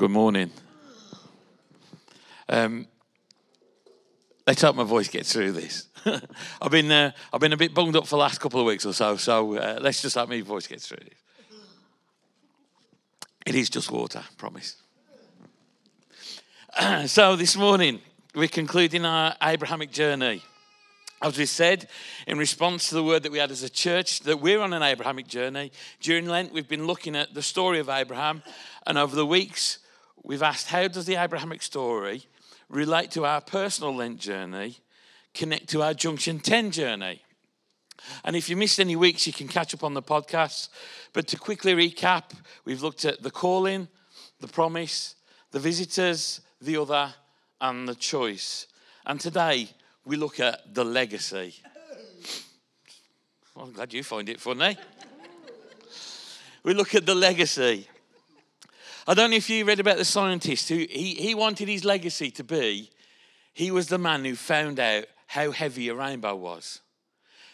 Good morning. Um, let's hope my voice gets through this. I've been uh, I've been a bit bunged up for the last couple of weeks or so, so uh, let's just hope my voice gets through this. It is just water, promise. so this morning we're concluding our Abrahamic journey. As we said, in response to the word that we had as a church, that we're on an Abrahamic journey. During Lent, we've been looking at the story of Abraham, and over the weeks, we've asked how does the Abrahamic story relate to our personal Lent journey, connect to our Junction 10 journey? And if you missed any weeks, you can catch up on the podcast. But to quickly recap, we've looked at the calling, the promise, the visitors, the other, and the choice. And today, we look at the legacy. Well, I'm glad you find it funny. we look at the legacy. I don't know if you read about the scientist who he, he wanted his legacy to be he was the man who found out how heavy a rainbow was.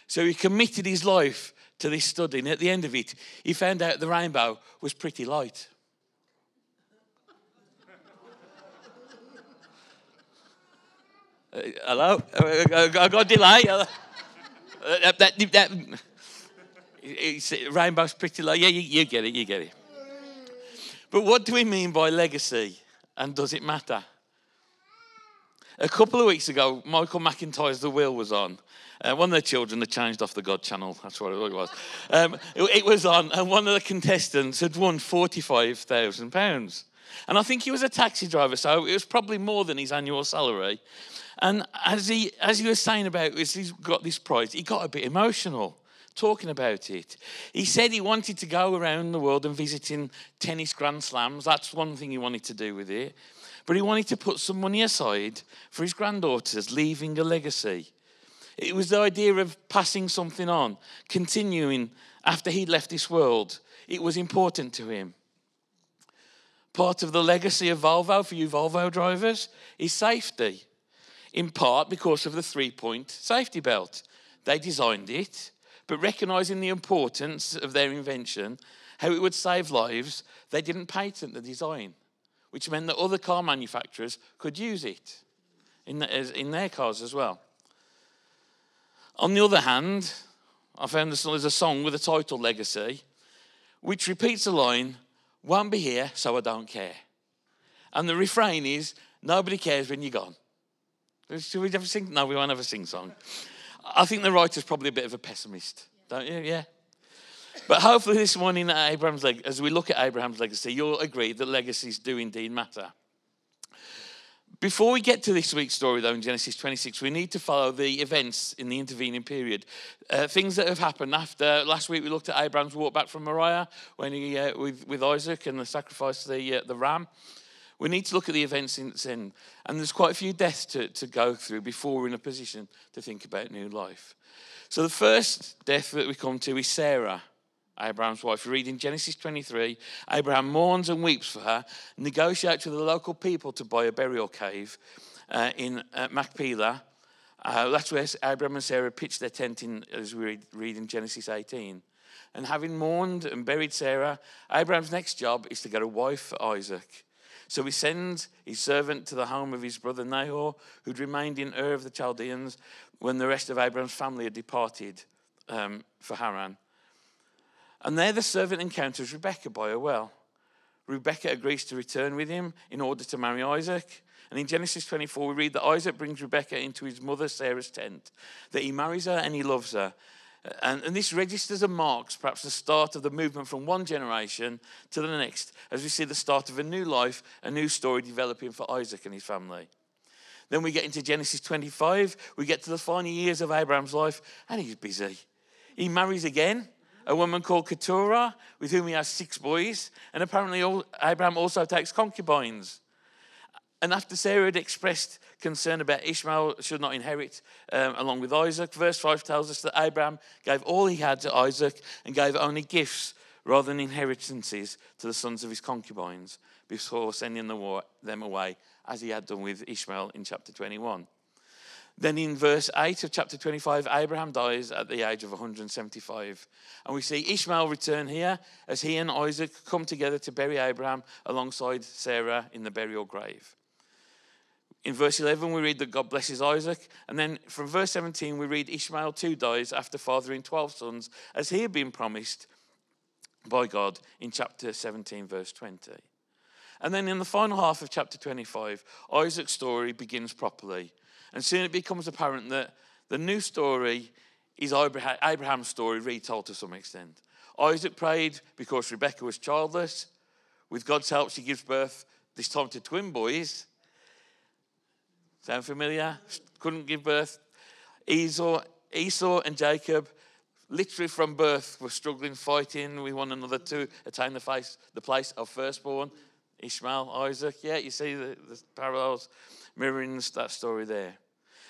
So he committed his life to this study, and at the end of it, he found out the rainbow was pretty light. Uh, hello? I got a delay. Uh, that, that, that, rainbow's pretty light. Yeah, you, you get it, you get it. But what do we mean by legacy? And does it matter? A couple of weeks ago, Michael McIntyre's The Wheel was on. Uh, one of the children had changed off the God channel. That's what it was. Um, it, it, was on, and one of the contestants had won £45,000. And I think he was a taxi driver, so it was probably more than his annual salary. And as he, as he was saying about as he's got this prize, he got a bit emotional talking about it. He said he wanted to go around the world and visiting tennis grand slams. That's one thing he wanted to do with it. But he wanted to put some money aside for his granddaughters, leaving a legacy. It was the idea of passing something on, continuing after he'd left this world. It was important to him. Part of the legacy of Volvo, for you Volvo drivers, is safety in part because of the three point safety belt. They designed it, but recognizing the importance of their invention, how it would save lives, they didn't patent the design, which meant that other car manufacturers could use it in, the, in their cars as well. On the other hand, I found there's a song with a title Legacy, which repeats the line, Won't be here, so I don't care. And the refrain is, Nobody cares when you're gone. Should we ever sing? No, we won't have a sing song. I think the writer's probably a bit of a pessimist, don't you? Yeah. But hopefully this morning Abraham's leg, as we look at Abraham's legacy, you'll agree that legacies do indeed matter. Before we get to this week's story, though, in Genesis 26, we need to follow the events in the intervening period. Uh, things that have happened after last week, we looked at Abraham's walk back from Moriah when he uh, with, with Isaac and the sacrifice of the uh, the ram. We need to look at the events since then. And there's quite a few deaths to, to go through before we're in a position to think about new life. So the first death that we come to is Sarah, Abraham's wife. We read in Genesis 23 Abraham mourns and weeps for her, negotiates with the local people to buy a burial cave uh, in uh, Machpelah. Uh, that's where Abraham and Sarah pitched their tent in, as we read, read in Genesis 18. And having mourned and buried Sarah, Abraham's next job is to get a wife for Isaac. So he sends his servant to the home of his brother Nahor, who'd remained in Ur of the Chaldeans when the rest of Abraham's family had departed um, for Haran. And there the servant encounters Rebekah by a well. Rebekah agrees to return with him in order to marry Isaac. And in Genesis 24, we read that Isaac brings Rebekah into his mother Sarah's tent, that he marries her and he loves her, and, and, this registers and marks perhaps the start of the movement from one generation to the next, as we see the start of a new life, a new story developing for Isaac and his family. Then we get into Genesis 25, we get to the final years of Abraham's life, and he's busy. He marries again, a woman called Keturah, with whom he has six boys, and apparently Abraham also takes concubines. And after Sarah had expressed concern about Ishmael should not inherit um, along with Isaac, verse 5 tells us that Abraham gave all he had to Isaac and gave only gifts rather than inheritances to the sons of his concubines before sending them away, as he had done with Ishmael in chapter 21. Then in verse 8 of chapter 25, Abraham dies at the age of 175. And we see Ishmael return here as he and Isaac come together to bury Abraham alongside Sarah in the burial grave. In verse 11, we read that God blesses Isaac. And then from verse 17, we read Ishmael too dies after fathering 12 sons, as he had been promised by God in chapter 17, verse 20. And then in the final half of chapter 25, Isaac's story begins properly and soon it becomes apparent that the new story is Abraham's story retold to some extent. Isaac prayed because Rebecca was childless. With God's help, she gives birth this time to twin boys. Sound familiar? Couldn't give birth. Esau, Esau and Jacob, literally from birth, were struggling, fighting with one another to attain the, face, the place of firstborn. Ishmael, Isaac. Yeah, you see the, the parallels mirroring that story there.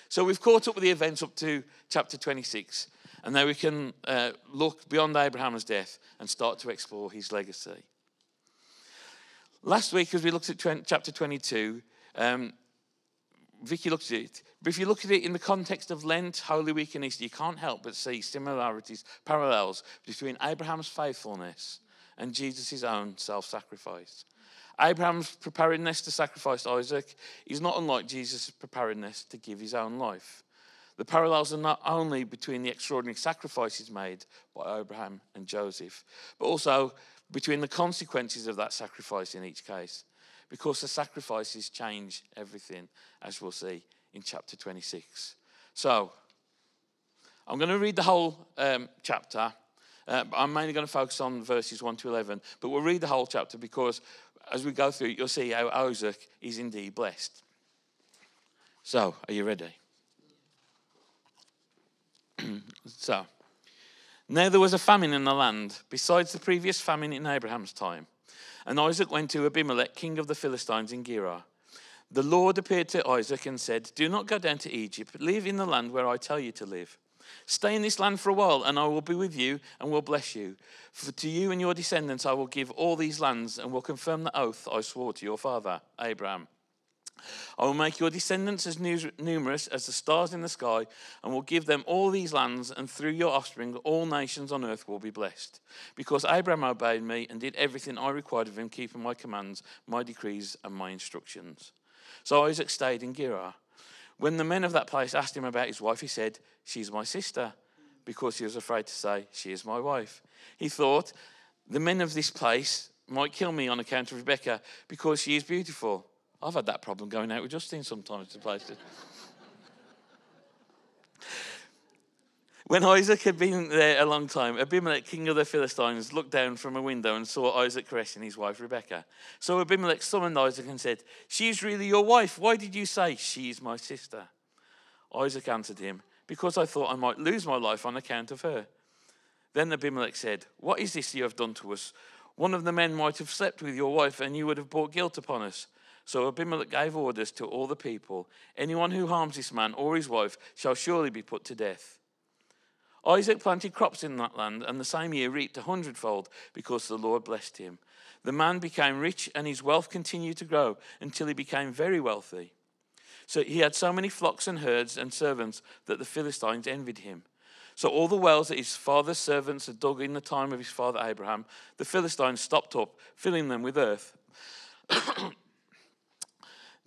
So we've caught up with the events up to chapter 26, and now we can uh, look beyond Abraham's death and start to explore his legacy. Last week, as we looked at 20, chapter 22, um, Vicky looked at it. But if you look at it in the context of Lent, Holy Week, and Easter, you can't help but see similarities, parallels between Abraham's faithfulness and Jesus' own self sacrifice. Abraham's preparedness to sacrifice Isaac is not unlike Jesus' preparedness to give his own life. The parallels are not only between the extraordinary sacrifices made by Abraham and Joseph, but also between the consequences of that sacrifice in each case, because the sacrifices change everything, as we'll see in chapter 26. So, I'm going to read the whole um, chapter. Uh, I'm mainly going to focus on verses 1 to 11, but we'll read the whole chapter because as we go through, you'll see how Isaac is indeed blessed. So, are you ready? so, now there was a famine in the land, besides the previous famine in Abraham's time. And Isaac went to Abimelech, king of the Philistines in Gerar. The Lord appeared to Isaac and said, Do not go down to Egypt, live in the land where I tell you to live. Stay in this land for a while, and I will be with you and will bless you. For to you and your descendants I will give all these lands, and will confirm the oath I swore to your father, Abraham. I will make your descendants as numerous as the stars in the sky, and will give them all these lands, and through your offspring all nations on earth will be blessed. Because Abraham obeyed me and did everything I required of him, keeping my commands, my decrees, and my instructions. So Isaac stayed in Gerar. When the men of that place asked him about his wife, he said, She's my sister, because he was afraid to say, She is my wife. He thought, The men of this place might kill me on account of Rebecca because she is beautiful. I've had that problem going out with Justine sometimes to places. When Isaac had been there a long time, Abimelech, king of the Philistines, looked down from a window and saw Isaac caressing his wife Rebekah. So Abimelech summoned Isaac and said, She is really your wife. Why did you say, She is my sister? Isaac answered him, Because I thought I might lose my life on account of her. Then Abimelech said, What is this you have done to us? One of the men might have slept with your wife, and you would have brought guilt upon us. So Abimelech gave orders to all the people Anyone who harms this man or his wife shall surely be put to death. Isaac planted crops in that land, and the same year reaped a hundredfold because the Lord blessed him. The man became rich, and his wealth continued to grow until he became very wealthy. So he had so many flocks and herds and servants that the Philistines envied him. So all the wells that his father's servants had dug in the time of his father Abraham, the Philistines stopped up, filling them with earth.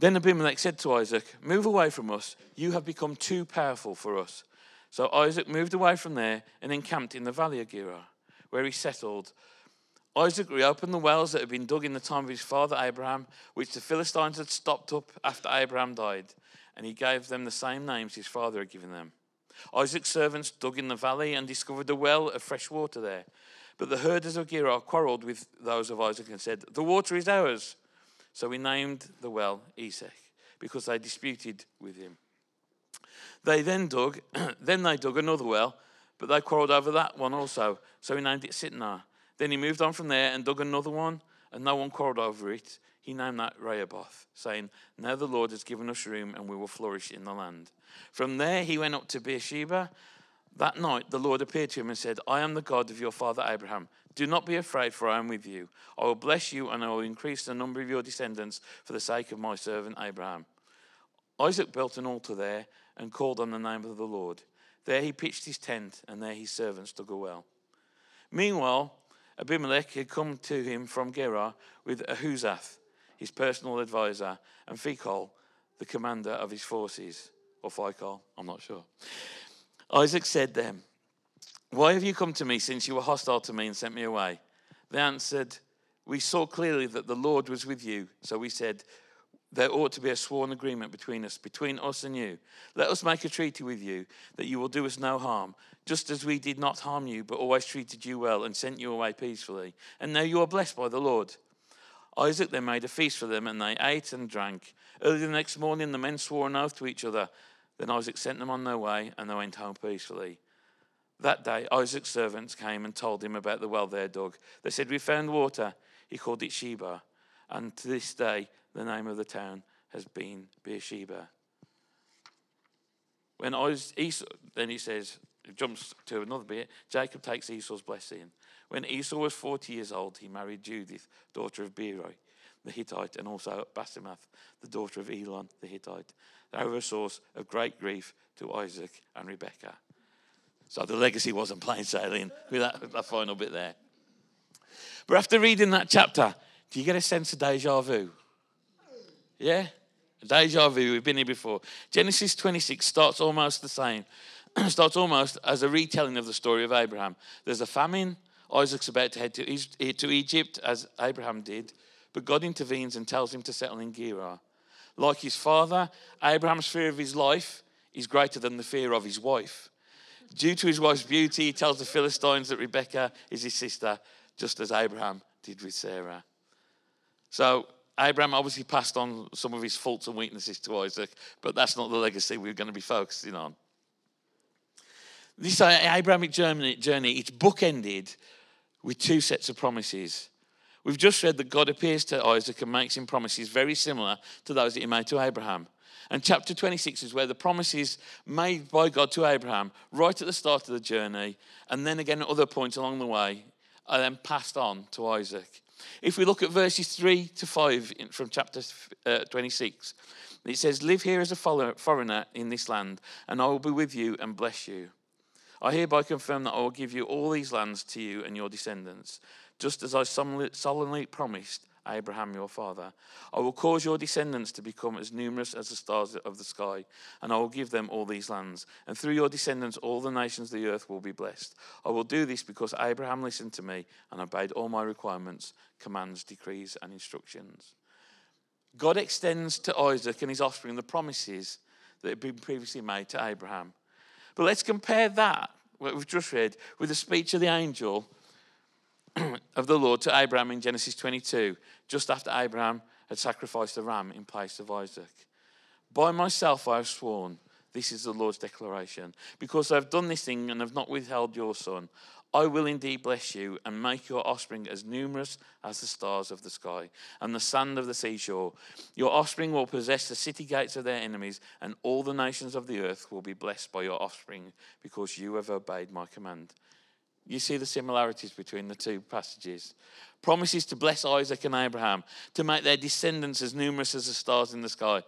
Then Abimelech said to Isaac, Move away from us. You have become too powerful for us. So Isaac moved away from there and encamped in the valley of Gerar, where he settled. Isaac reopened the wells that had been dug in the time of his father Abraham, which the Philistines had stopped up after Abraham died, and he gave them the same names his father had given them. Isaac's servants dug in the valley and discovered a well of fresh water there. But the herders of Gerar quarreled with those of Isaac and said, The water is ours. So he named the well Esek, because they disputed with him. They then dug, then they dug another well, but they quarreled over that one also. So he named it Sitnah. Then he moved on from there and dug another one, and no one quarreled over it. He named that Rehoboth, saying, Now the Lord has given us room, and we will flourish in the land. From there he went up to Beersheba. That night the Lord appeared to him and said, I am the God of your father Abraham. Do not be afraid, for I am with you. I will bless you, and I will increase the number of your descendants for the sake of my servant Abraham. Isaac built an altar there and called on the name of the Lord. There he pitched his tent, and there his servants dug a well. Meanwhile, Abimelech had come to him from Gerar with Ahuzzath, his personal advisor, and Phicol, the commander of his forces. Or Phicol, I'm not sure. Isaac said to them, Why have you come to me since you were hostile to me and sent me away? They answered, We saw clearly that the Lord was with you. So we said, There ought to be a sworn agreement between us, between us and you. Let us make a treaty with you that you will do us no harm, just as we did not harm you, but always treated you well and sent you away peacefully. And now you are blessed by the Lord. Isaac then made a feast for them, and they ate and drank. Early the next morning, the men swore an oath to each other. Then Isaac sent them on their way, and they went home peacefully. That day, Isaac's servants came and told him about the well had dug. They said, We found water. He called it Sheba. And to this day, the name of the town has been Beersheba. When Esau, then he says, jumps to another bit, Jacob takes Esau's blessing. When Esau was 40 years old, he married Judith, daughter of Beeri, the Hittite, and also Basemath, the daughter of Elon, the Hittite. They were a source of great grief to Isaac and Rebekah. So the legacy wasn't plain sailing with that, that final bit there. But after reading that chapter, do you get a sense of deja vu? Yeah? Deja vu, we've been here before. Genesis 26 starts almost the same. starts almost as a retelling of the story of Abraham. There's a famine. Isaac's about to head to, eh, to Egypt, as Abraham did, but God intervenes and tells him to settle in Gerar. Like his father, Abraham's fear of his life is greater than the fear of his wife. Due to his wife's beauty, he tells the Philistines that Rebekah is his sister, just as Abraham did with Sarah. So, Abraham obviously passed on some of his faults and weaknesses to Isaac, but that's not the legacy we're going to be focusing on. This uh, Abrahamic journey, journey it's bookended with two sets of promises. We've just read that God appears to Isaac and makes him promises very similar to those that he made to Abraham. And chapter 26 is where the promises made by God to Abraham right at the start of the journey, and then again at other points along the way, are then passed on to Isaac. If we look at verses 3 to 5 from chapter uh, 26, it says, Live here as a foreigner in this land, and I will be with you and bless you. I hereby confirm that I will give you all these lands to you and your descendants, just as I solemnly promised Abraham your father. I will cause your descendants to become as numerous as the stars of the sky, and I will give them all these lands. And through your descendants, all the nations of the earth will be blessed. I will do this because Abraham listened to me and obeyed all my requirements, commands, decrees, and instructions. God extends to Isaac and his offspring the promises that had been previously made to Abraham. But let's compare that, what we've just read, with the speech of the angel of the Lord to Abraham in Genesis 22, just after Abraham had sacrificed a ram in place of Isaac. By myself I have sworn, this is the Lord's declaration, because I have done this thing and have not withheld your son. I will indeed bless you and make your offspring as numerous as the stars of the sky and the sand of the seashore. Your offspring will possess the city gates of their enemies, and all the nations of the earth will be blessed by your offspring because you have obeyed my command. You see the similarities between the two passages. Promises to bless Isaac and Abraham, to make their descendants as numerous as the stars in the sky,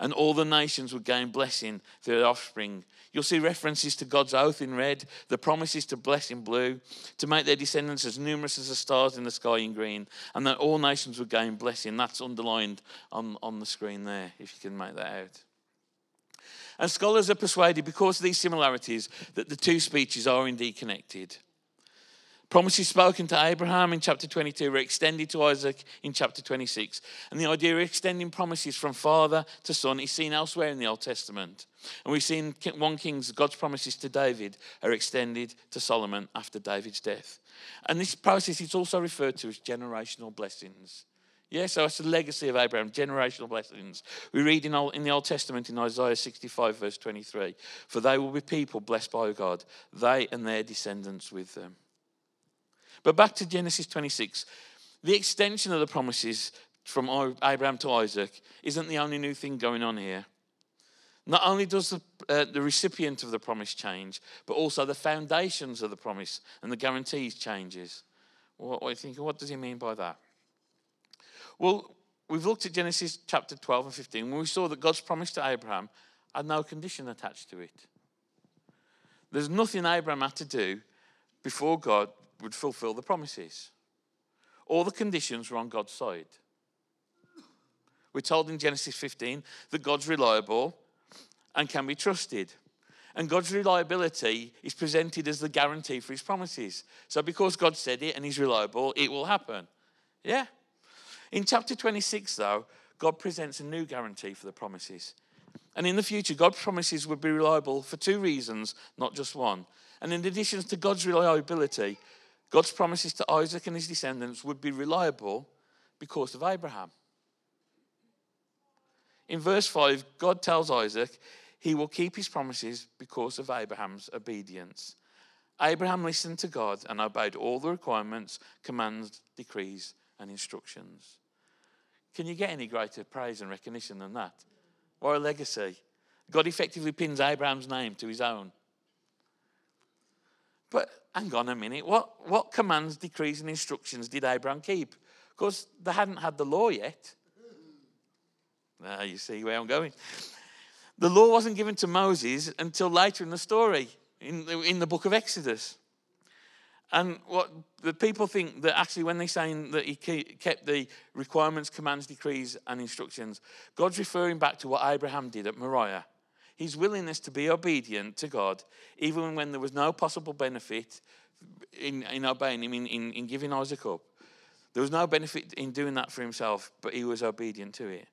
and all the nations would gain blessing through their offspring. You'll see references to God's oath in red, the promises to bless in blue, to make their descendants as numerous as the stars in the sky in green, and that all nations would gain blessing. That's underlined on, on the screen there, if you can make that out. And scholars are persuaded, because of these similarities, that the two speeches are indeed connected. Promises spoken to Abraham in chapter 22 were extended to Isaac in chapter 26. And the idea of extending promises from father to son is seen elsewhere in the Old Testament. And we've seen 1 Kings, God's promises to David are extended to Solomon after David's death. And this process is also referred to as generational blessings. Yeah, so it's the legacy of Abraham, generational blessings. We read in, in the Old Testament in Isaiah 65, verse 23 For they will be people blessed by God, they and their descendants with them. But back to Genesis 26. The extension of the promises from Abraham to Isaac isn't the only new thing going on here. Not only does the, uh, the recipient of the promise change, but also the foundations of the promise and the guarantees changes. What, what, think, what does he mean by that? Well, we've looked at Genesis chapter 12 and 15 when we saw that God's promise to Abraham had no condition attached to it. There's nothing Abraham had to do before God would fulfill the promises. All the conditions were on God's side. We're told in Genesis 15 that God's reliable and can be trusted. And God's reliability is presented as the guarantee for his promises. So, because God said it and he's reliable, it will happen. Yeah? In chapter 26, though, God presents a new guarantee for the promises. And in the future, God's promises would be reliable for two reasons, not just one. And in addition to God's reliability, God's promises to Isaac and his descendants would be reliable because of Abraham. In verse 5, God tells Isaac he will keep his promises because of Abraham's obedience. Abraham listened to God and obeyed all the requirements, commands, decrees, and instructions. Can you get any greater praise and recognition than that? Or a legacy? God effectively pins Abraham's name to his own. But hang on a minute. What, what commands, decrees, and instructions did Abraham keep? Because they hadn't had the law yet. Now you see where I'm going. The law wasn't given to Moses until later in the story, in the, in the book of Exodus. And what the people think that actually, when they're saying that he kept the requirements, commands, decrees, and instructions, God's referring back to what Abraham did at Moriah. His willingness to be obedient to God, even when there was no possible benefit in, in obeying him, in, in, in giving Isaac up. There was no benefit in doing that for himself, but he was obedient to it.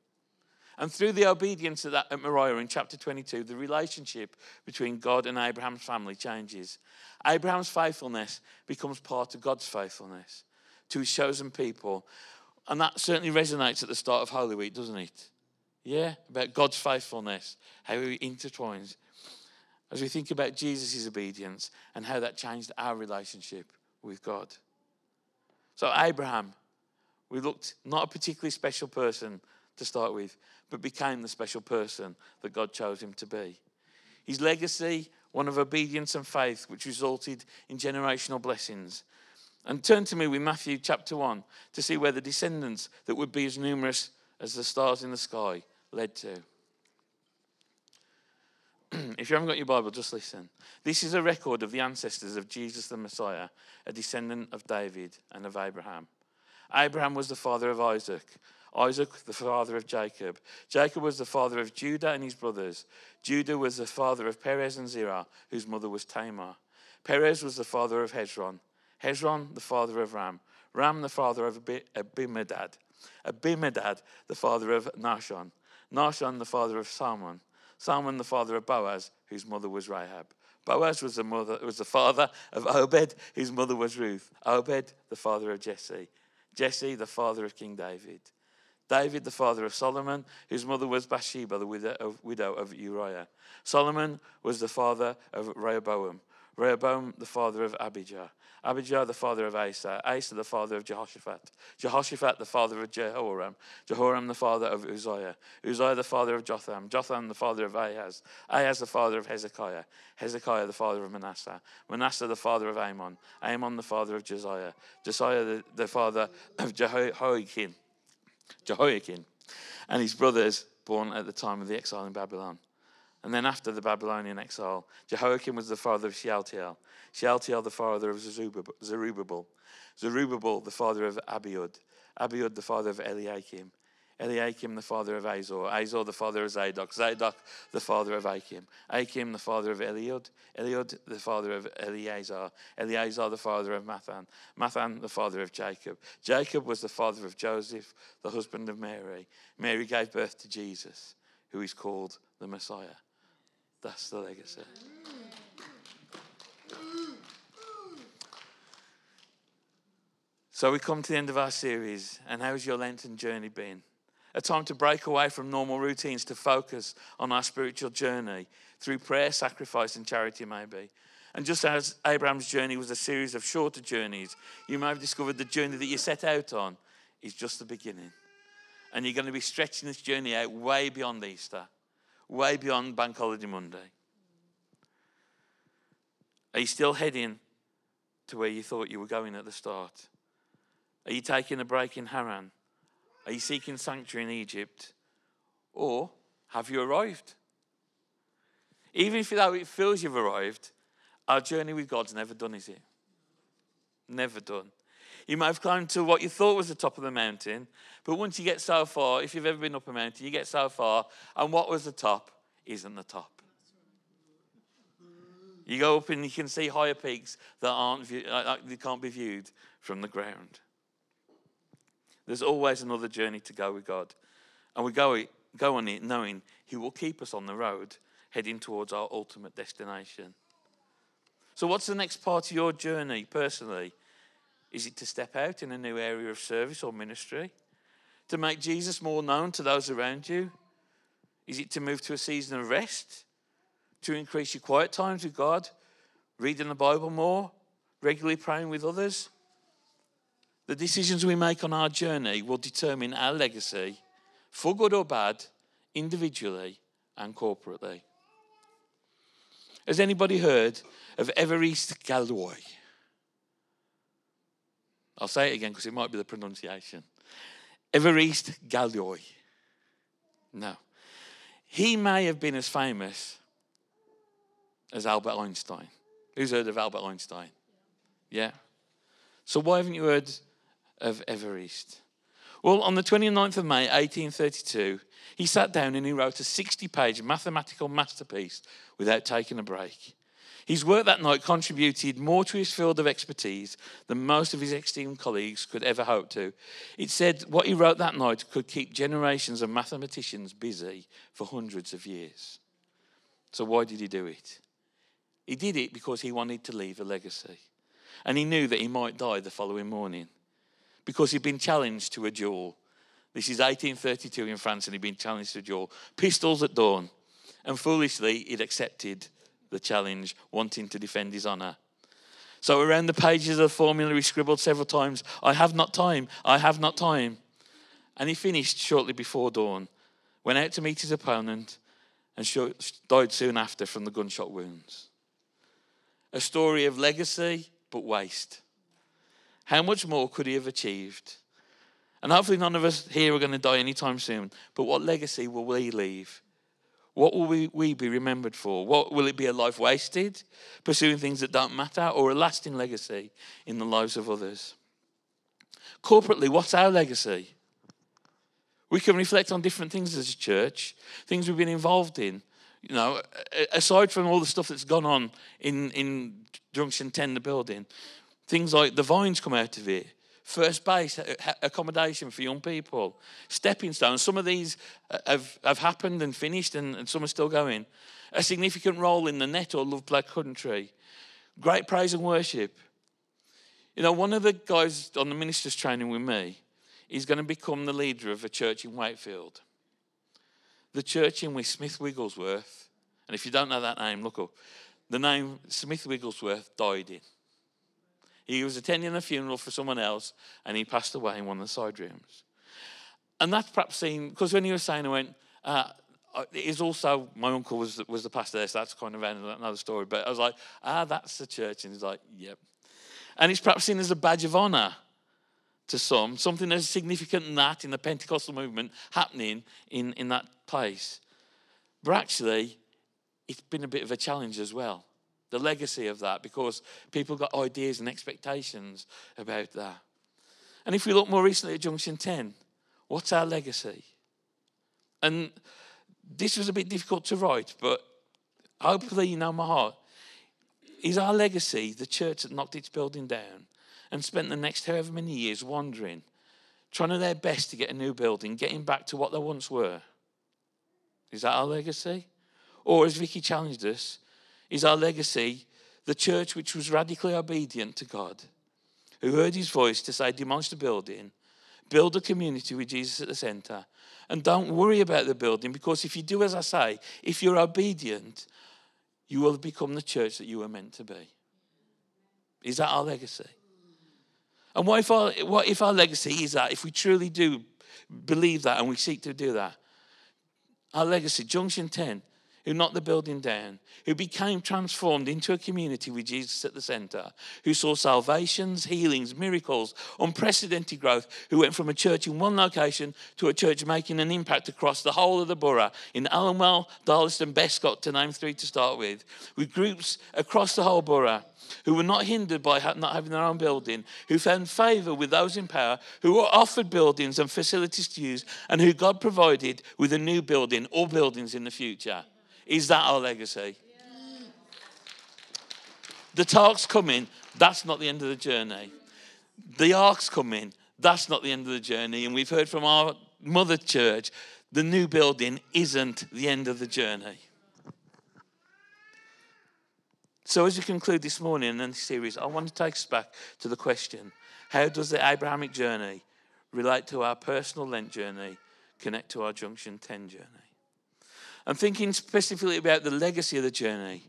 And through the obedience of that at Moriah in chapter 22, the relationship between God and Abraham's family changes. Abraham's faithfulness becomes part of God's faithfulness to his chosen people. And that certainly resonates at the start of Holy Week, doesn't it? Yeah, about God's faithfulness, how he intertwines. As we think about Jesus' obedience and how that changed our relationship with God. So, Abraham, we looked not a particularly special person to start with, but became the special person that God chose him to be. His legacy, one of obedience and faith, which resulted in generational blessings. And turn to me with Matthew chapter 1 to see where the descendants that would be as numerous as the stars in the sky led to. if you haven't got your Bible, just listen. This is a record of the ancestors of Jesus the Messiah, a descendant of David and of Abraham. Abraham was the father of Isaac. Isaac, the father of Jacob. Jacob was the father of Judah and his brothers. Judah was the father of Perez and Zerah, whose mother was Tamar. Perez was the father of Hezron. Hezron, the father of Ram. Ram, the father of Abimedad. Abimedad, the father of Nahshon. Nahshon, the father of Salmon. Salmon, the father of Boaz, whose mother was Rahab. Boaz was the, mother, was the father of Obed, whose mother was Ruth. Obed, the father of Jesse. Jesse, the father of King David. David, the father of Solomon, whose mother was Bathsheba, the widow of, widow of Uriah. Solomon was the father of Rehoboam. Rehoboam, the father of Abijah. Abijah, the father of Asa. Asa, the father of Jehoshaphat. Jehoshaphat, the father of Jehoram. Jehoram, the father of Uzziah. Uzziah, the father of Jotham. Jotham, the father of Ahaz. Ahaz, the father of Hezekiah. Hezekiah, the father of Manasseh. Manasseh, the father of Amon. Amon, the father of Josiah. Josiah, the, the father of Jehoiakim. Jehoiakim, and his brothers born at the time of the exile in Babylon. And then after the Babylonian exile, Jehoiakim was the father of Shealtiel, Shealtiel the father of Zerubbabel, Zerubbabel the father of Abiud, Abiud the father of Eliakim, Eliakim the father of Azor, Azor the father of Zadok, Zadok the father of Achim, Achim the father of Eliud, Eliud the father of Eleazar, Eleazar the father of Matthan, Matthan the father of Jacob. Jacob was the father of Joseph, the husband of Mary. Mary gave birth to Jesus, who is called the Messiah. That's the legacy. So we come to the end of our series, and how's your Lenten journey been? a time to break away from normal routines to focus on our spiritual journey through prayer, sacrifice, and charity, maybe. And just as Abraham's journey was a series of shorter journeys, you may have discovered the journey that you set out on is just the beginning. And you're going to be stretching this journey out way beyond Easter, way beyond Bank Holiday Monday. Are you still heading to where you thought you were going at the start? Are you taking a break in Haran? Are you seeking sanctuary in Egypt? Or have you arrived? Even if though it feels you've arrived, our journey with God's never done, is it? Never done. You might have climbed to what you thought was the top of the mountain, but once you get so far, if you've ever been up a mountain, you get so far, and what was the top isn't the top. You go up and you can see higher peaks that aren't uh, uh can't be viewed from the ground. There's always another journey to go with God, and we go go on it knowing He will keep us on the road, heading towards our ultimate destination. So, what's the next part of your journey personally? Is it to step out in a new area of service or ministry? To make Jesus more known to those around you? Is it to move to a season of rest? To increase your quiet times with God? Reading the Bible more? Regularly praying with others? The decisions we make on our journey will determine our legacy, for good or bad, individually and corporately. Has anybody heard of Everest Galois? I'll say it again because it might be the pronunciation. Évariste Galois. No. He may have been as famous as Albert Einstein. Who's heard of Albert Einstein? Yeah. So why haven't you heard of Évariste? Well, on the 29th of May, 1832, he sat down and he wrote a 60 page mathematical masterpiece without taking a break. His work that night contributed more to his field of expertise than most of his esteemed colleagues could ever hope to. It said what he wrote that night could keep generations of mathematicians busy for hundreds of years. So, why did he do it? He did it because he wanted to leave a legacy. And he knew that he might die the following morning because he'd been challenged to a duel. This is 1832 in France, and he'd been challenged to a duel. Pistols at dawn. And foolishly, he'd accepted the challenge, wanting to defend his honour. So around the pages of the formula, he scribbled several times, I have not time, I have not time. And he finished shortly before dawn, went out to meet his opponent, and died soon after from the gunshot wounds. A story of legacy, but waste. How much more could he have achieved? And hopefully, none of us here are going to die anytime soon. But what legacy will we leave? What will we, we be remembered for? What will it be a life wasted, pursuing things that don't matter, or a lasting legacy in the lives of others? Corporately, what's our legacy? We can reflect on different things as a church, things we've been involved in. You know, aside from all the stuff that's gone on in, in Junction 10, the building, things like the vines come out of it first base accommodation for young people, stepping stones. Some of these uh, have, have happened and finished, and, and some are still going. A significant role in the net or Love Black Country. Great praise and worship. You know, one of the guys on the minister's training with me is going to become the leader of a church in Wakefield. The church in which Smith Wigglesworth, and if you don't know that name, look up. The name Smith Wigglesworth died in. He was attending a funeral for someone else and he passed away in one of the side rooms. And that's perhaps seen, because when he was saying, I went, uh, is also my uncle was was the pastor there, so that's kind of another story. But I was like, ah, that's the church, and he's like, yep. And it's perhaps seen as a badge of honor to some, something as significant than that in the Pentecostal movement happening in in that place. But actually, it's been a bit of a challenge as well the legacy of that because people got ideas and expectations about that. And if we look more recently at Junction 10, what's our legacy? And this was a bit difficult to write, but hopefully you know my heart. Is our legacy the church that knocked its building down and spent the next however many years wandering, trying to their best to get a new building, getting back to what they once were? Is that our legacy? Or as Vicky challenged us, is our legacy the church which was radically obedient to God, who heard his voice to say, demolish the building, build a community with Jesus at the center, and don't worry about the building because if you do as I say, if you're obedient, you will become the church that you were meant to be. Is that our legacy? And what if our, what if our legacy is that, if we truly do believe that and we seek to do that? Our legacy, Junction 10, who knocked the building down, who became transformed into a community with Jesus at the center, who saw salvations, healings, miracles, unprecedented growth, who went from a church in one location to a church making an impact across the whole of the borough in Alumwell, Darlaston, Bescot, to name three to start with, with groups across the whole borough who were not hindered by not having their own building, who found favor with those in power, who were offered buildings and facilities to use, and who God provided with a new building or buildings in the future. Is that our legacy? The talk's coming, that's not the end of the journey. The ark's coming, that's not the end of the journey. And we've heard from our mother church, the new building isn't the end of the journey. So, as we conclude this morning in this series, I want to take us back to the question how does the Abrahamic journey relate to our personal Lent journey, connect to our Junction 10 journey? And thinking specifically about the legacy of the journey,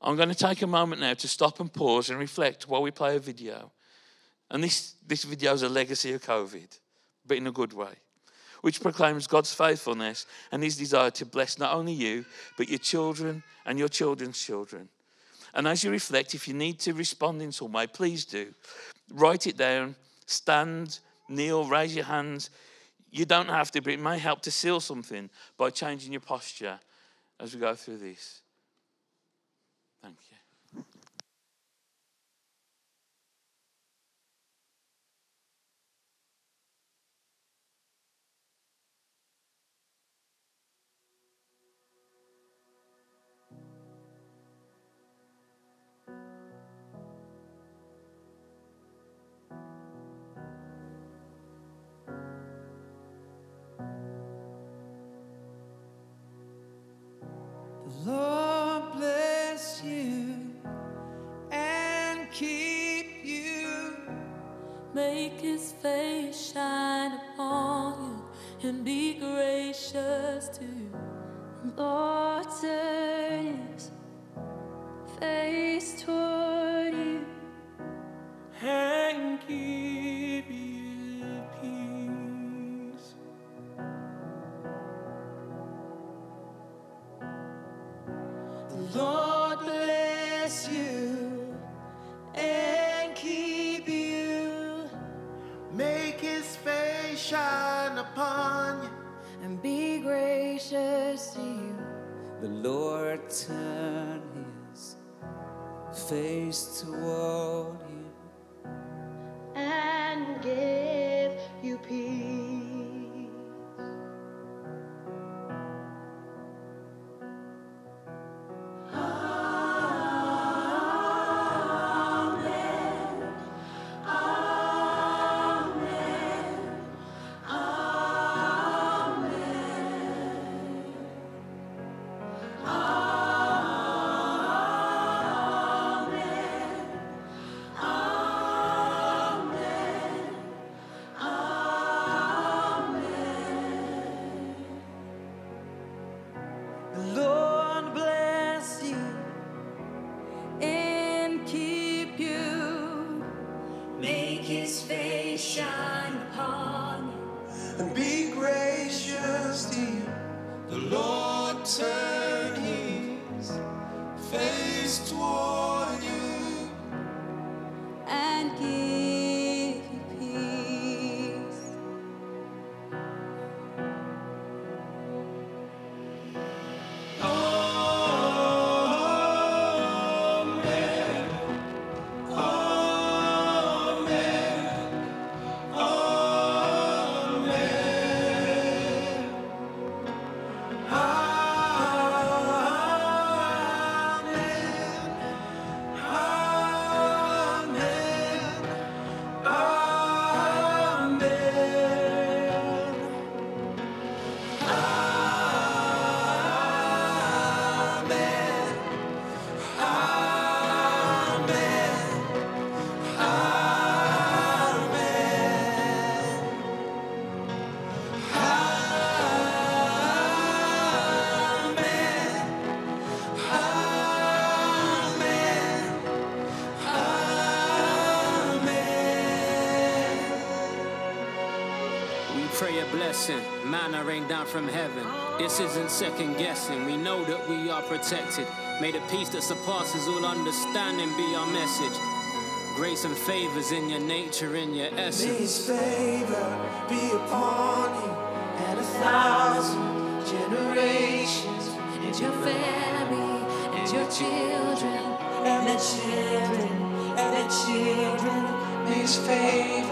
I'm going to take a moment now to stop and pause and reflect while we play a video. And this, this video is a legacy of COVID, but in a good way, which proclaims God's faithfulness and his desire to bless not only you, but your children and your children's children. And as you reflect, if you need to respond in some way, please do. Write it down, stand, kneel, raise your hands. You don't have to, but it may help to seal something by changing your posture as we go through this. make his face shine upon you and be gracious to you. Lord, Manna rain down from heaven. This isn't second guessing. We know that we are protected. May the peace that surpasses all understanding be our message. Grace and favors in your nature, in your essence. May essence. His favor be upon you and a thousand generations, and your family and your children. and the children, and the children. May His favor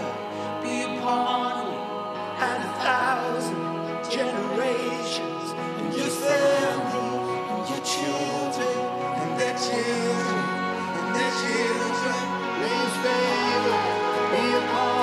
children. His favor be upon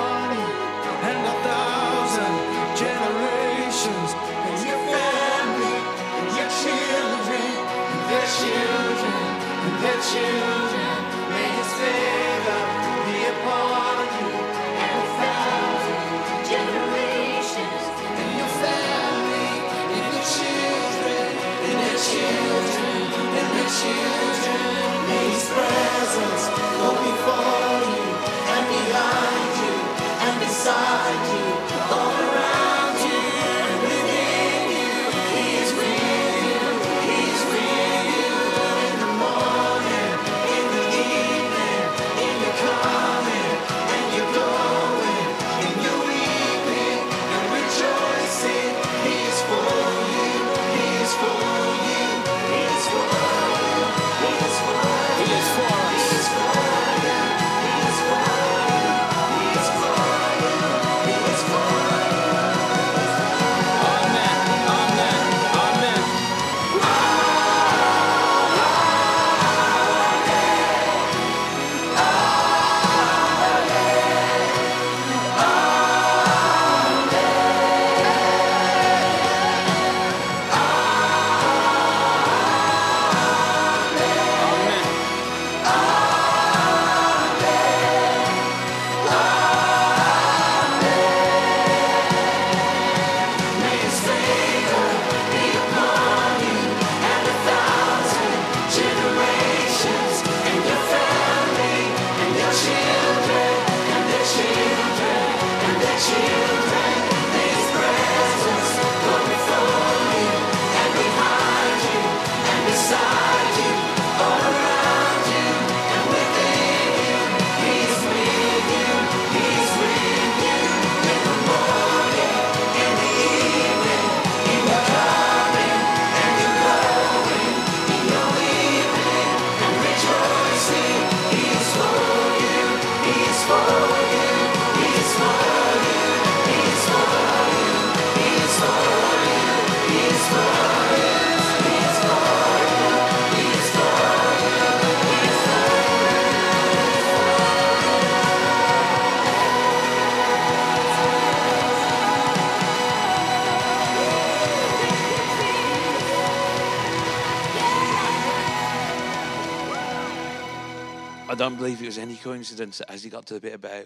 don't believe it was any coincidence that as he got to the bit about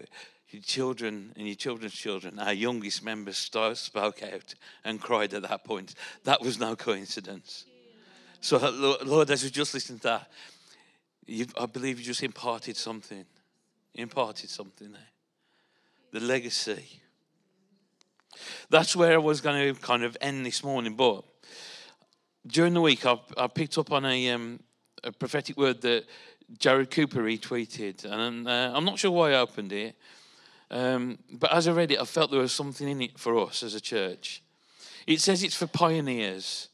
your children and your children's children, our youngest members sto- spoke out and cried at that point. That was no coincidence. So, Lord, Lord, as we just listened to that, you, I believe you just imparted something. Imparted something there. The legacy. That's where I was going to kind of end this morning, but during the week, I, I picked up on a, um, a prophetic word that Jared Cooper retweeted, and uh, I'm not sure why I opened it, um, but as I read it, I felt there was something in it for us as a church. It says it's for pioneers,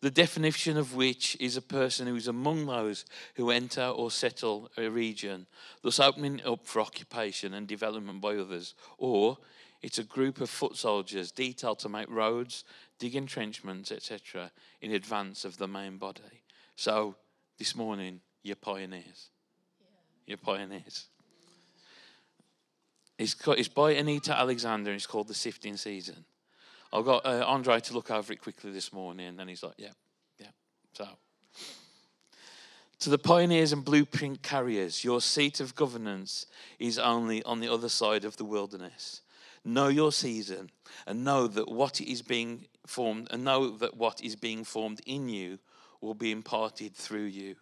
the definition of which is a person who is among those who enter or settle a region, thus opening it up for occupation and development by others, or it's a group of foot soldiers detailed to make roads, dig entrenchments, etc., in advance of the main body. So this morning, you're pioneers. You're pioneers. It's, it's by Anita Alexander, and it's called The Sifting Season. I've got uh, Andre to look over it quickly this morning, and then he's like, yeah, yeah. So, to the pioneers and blueprint carriers, your seat of governance is only on the other side of the wilderness. Know your season and know that what is being formed, and know that what is being formed in you will be imparted through you.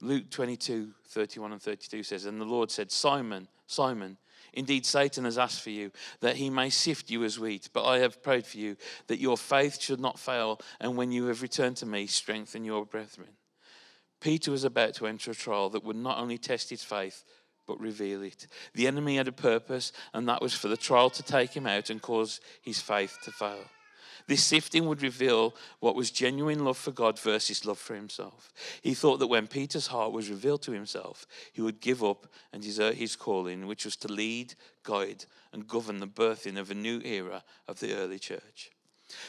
Luke 22, 31 and 32 says, And the Lord said, Simon, Simon, Indeed, Satan has asked for you that he may sift you as wheat, but I have prayed for you that your faith should not fail, and when you have returned to me, strengthen your brethren. Peter was about to enter a trial that would not only test his faith, but reveal it. The enemy had a purpose, and that was for the trial to take him out and cause his faith to fail. This sifting would reveal what was genuine love for God versus love for himself. He thought that when Peter's heart was revealed to himself, he would give up and desert his calling, which was to lead, guide, and govern the birthing of a new era of the early church.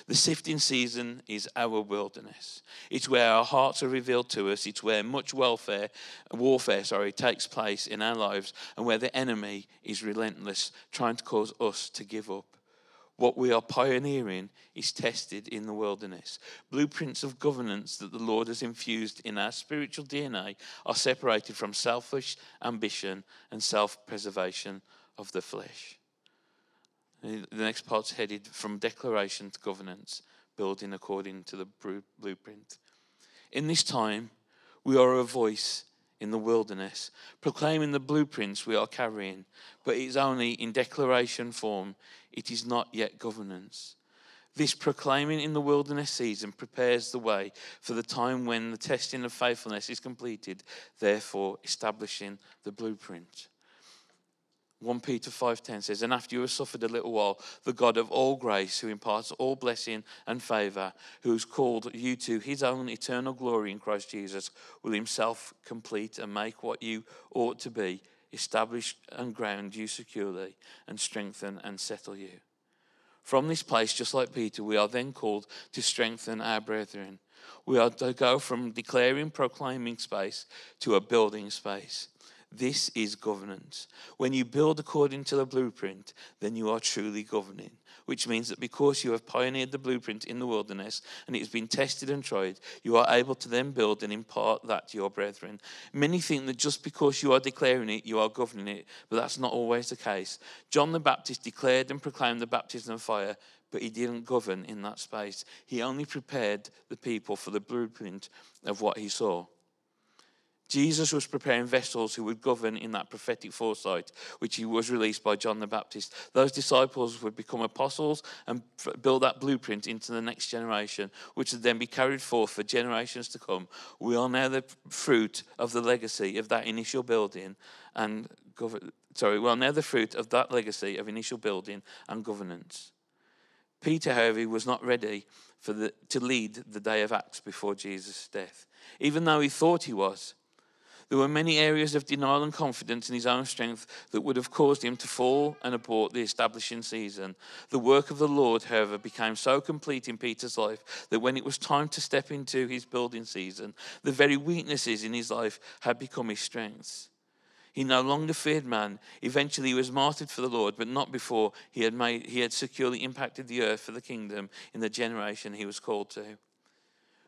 The sifting season is our wilderness. It's where our hearts are revealed to us. It's where much welfare, warfare, sorry, takes place in our lives, and where the enemy is relentless, trying to cause us to give up. What we are pioneering is tested in the wilderness. Blueprints of governance that the Lord has infused in our spiritual DNA are separated from selfish ambition and self preservation of the flesh. The next part's headed from declaration to governance, building according to the blueprint. In this time, we are a voice in the wilderness, proclaiming the blueprints we are carrying, but it's only in declaration form, it is not yet governance. This proclaiming in the wilderness season prepares the way for the time when the testing of faithfulness is completed, therefore establishing the blueprint. 1 Peter 5:10 says, "And after you have suffered a little while, the God of all grace, who imparts all blessing and favor, who has called you to his own eternal glory in Christ Jesus, will himself complete and make what you ought to be, establish and ground you securely, and strengthen and settle you." From this place, just like Peter, we are then called to strengthen our brethren. We are to go from declaring, proclaiming space to a building space. This is governance. When you build according to the blueprint, then you are truly governing, which means that because you have pioneered the blueprint in the wilderness and it has been tested and tried, you are able to then build and impart that to your brethren. Many think that just because you are declaring it, you are governing it, but that's not always the case. John the Baptist declared and proclaimed the baptism of fire, but he didn't govern in that space. He only prepared the people for the blueprint of what he saw. Jesus was preparing vessels who would govern in that prophetic foresight, which he was released by John the Baptist. Those disciples would become apostles and build that blueprint into the next generation, which would then be carried forth for generations to come. We are now the fruit of the legacy of that initial building and govern. Sorry, we are now the fruit of that legacy of initial building and governance. Peter, however, was not ready for the, to lead the day of Acts before Jesus' death, even though he thought he was. There were many areas of denial and confidence in his own strength that would have caused him to fall and abort the establishing season. The work of the Lord, however, became so complete in Peter's life that when it was time to step into his building season, the very weaknesses in his life had become his strengths. He no longer feared man. Eventually, he was martyred for the Lord, but not before he had, made, he had securely impacted the earth for the kingdom in the generation he was called to.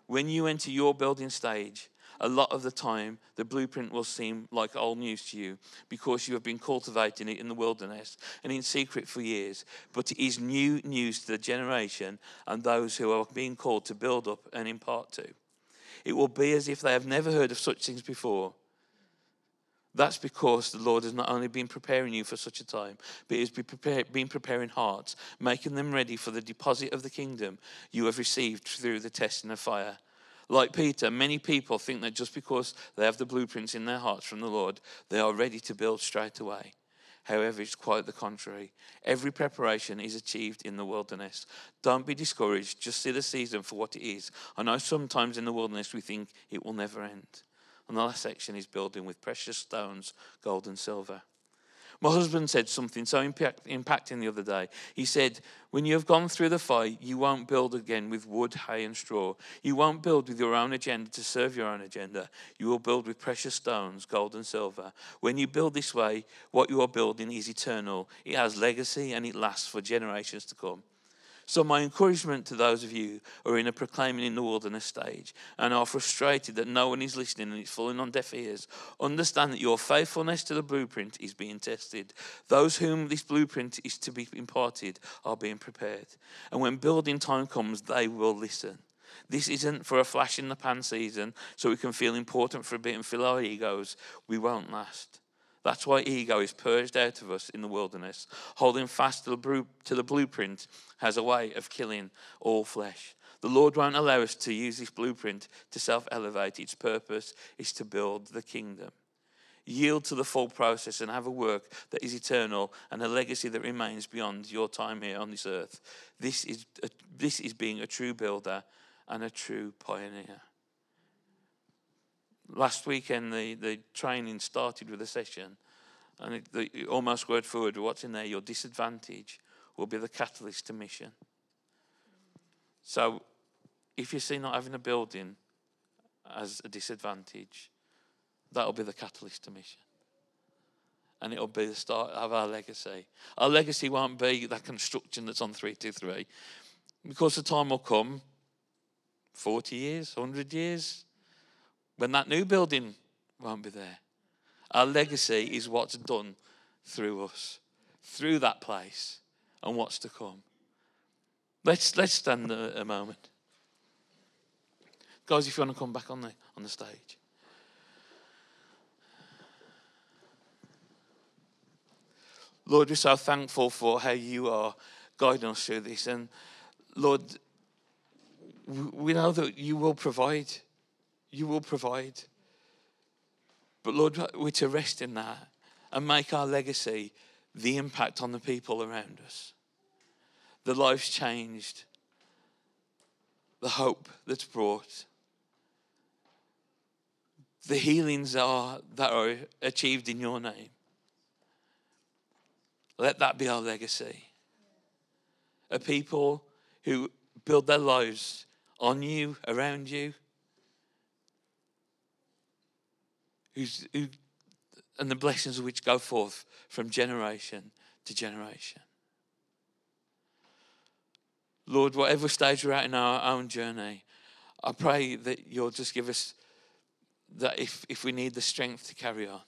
When you enter your building stage, a lot of the time the blueprint will seem like old news to you because you have been cultivating it in the wilderness and in secret for years. But it is new news to the generation and those who are being called to build up and impart to. It will be as if they have never heard of such things before. That's because the Lord has not only been preparing you for such a time, but He has been preparing hearts, making them ready for the deposit of the kingdom you have received through the testing of fire. Like Peter, many people think that just because they have the blueprints in their hearts from the Lord, they are ready to build straight away. However, it's quite the contrary. Every preparation is achieved in the wilderness. Don't be discouraged. Just see the season for what it is. I know sometimes in the wilderness we think it will never end. And the last section is building with precious stones, gold and silver. My husband said something so impact, impacting the other day. He said, When you have gone through the fight, you won't build again with wood, hay, and straw. You won't build with your own agenda to serve your own agenda. You will build with precious stones, gold and silver. When you build this way, what you are building is eternal. It has legacy and it lasts for generations to come. So, my encouragement to those of you who are in a proclaiming in the wilderness stage and are frustrated that no one is listening and it's falling on deaf ears, understand that your faithfulness to the blueprint is being tested. Those whom this blueprint is to be imparted are being prepared. And when building time comes, they will listen. This isn't for a flash in the pan season so we can feel important for a bit and fill our egos. We won't last. That's why ego is purged out of us in the wilderness. Holding fast to the, blueprint has a way of killing all flesh. The Lord won't allow us to use this blueprint to self elevate. Its purpose is to build the kingdom. Yield to the full process and have a work that is eternal and a legacy that remains beyond your time here on this earth. This is, a, this is being a true builder and a true pioneer. Last weekend, the, the training started with a session, and it, the, almost word for word, what's in there? Your disadvantage will be the catalyst to mission. So, if you see not having a building as a disadvantage, that'll be the catalyst to mission. And it'll be the start of our legacy. Our legacy won't be that construction that's on 323, because the time will come 40 years, 100 years, when that new building won't be there. Our legacy is what's done through us, through that place, and what's to come. Let's, let's stand a, a moment. Guys, if you want to come back on the, on the stage. Lord, we're so thankful for how you are guiding us through this. And Lord, we know that you will provide. You will provide. But Lord, we're to rest in that and make our legacy the impact on the people around us, the lives changed, the hope that's brought, the healings are, that are achieved in your name. Let that be our legacy. A people who build their lives on you, around you, who's, who, and the blessings which go forth from generation to generation. Lord, whatever stage we're at in our own journey, I pray that you'll just give us that if, if we need the strength to carry on.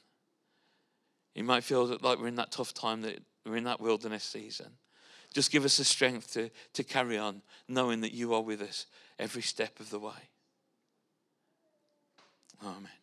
You might feel that like we're in that tough time that we're in that wilderness season. Just give us the strength to, to carry on, knowing that you are with us every step of the way. Amen.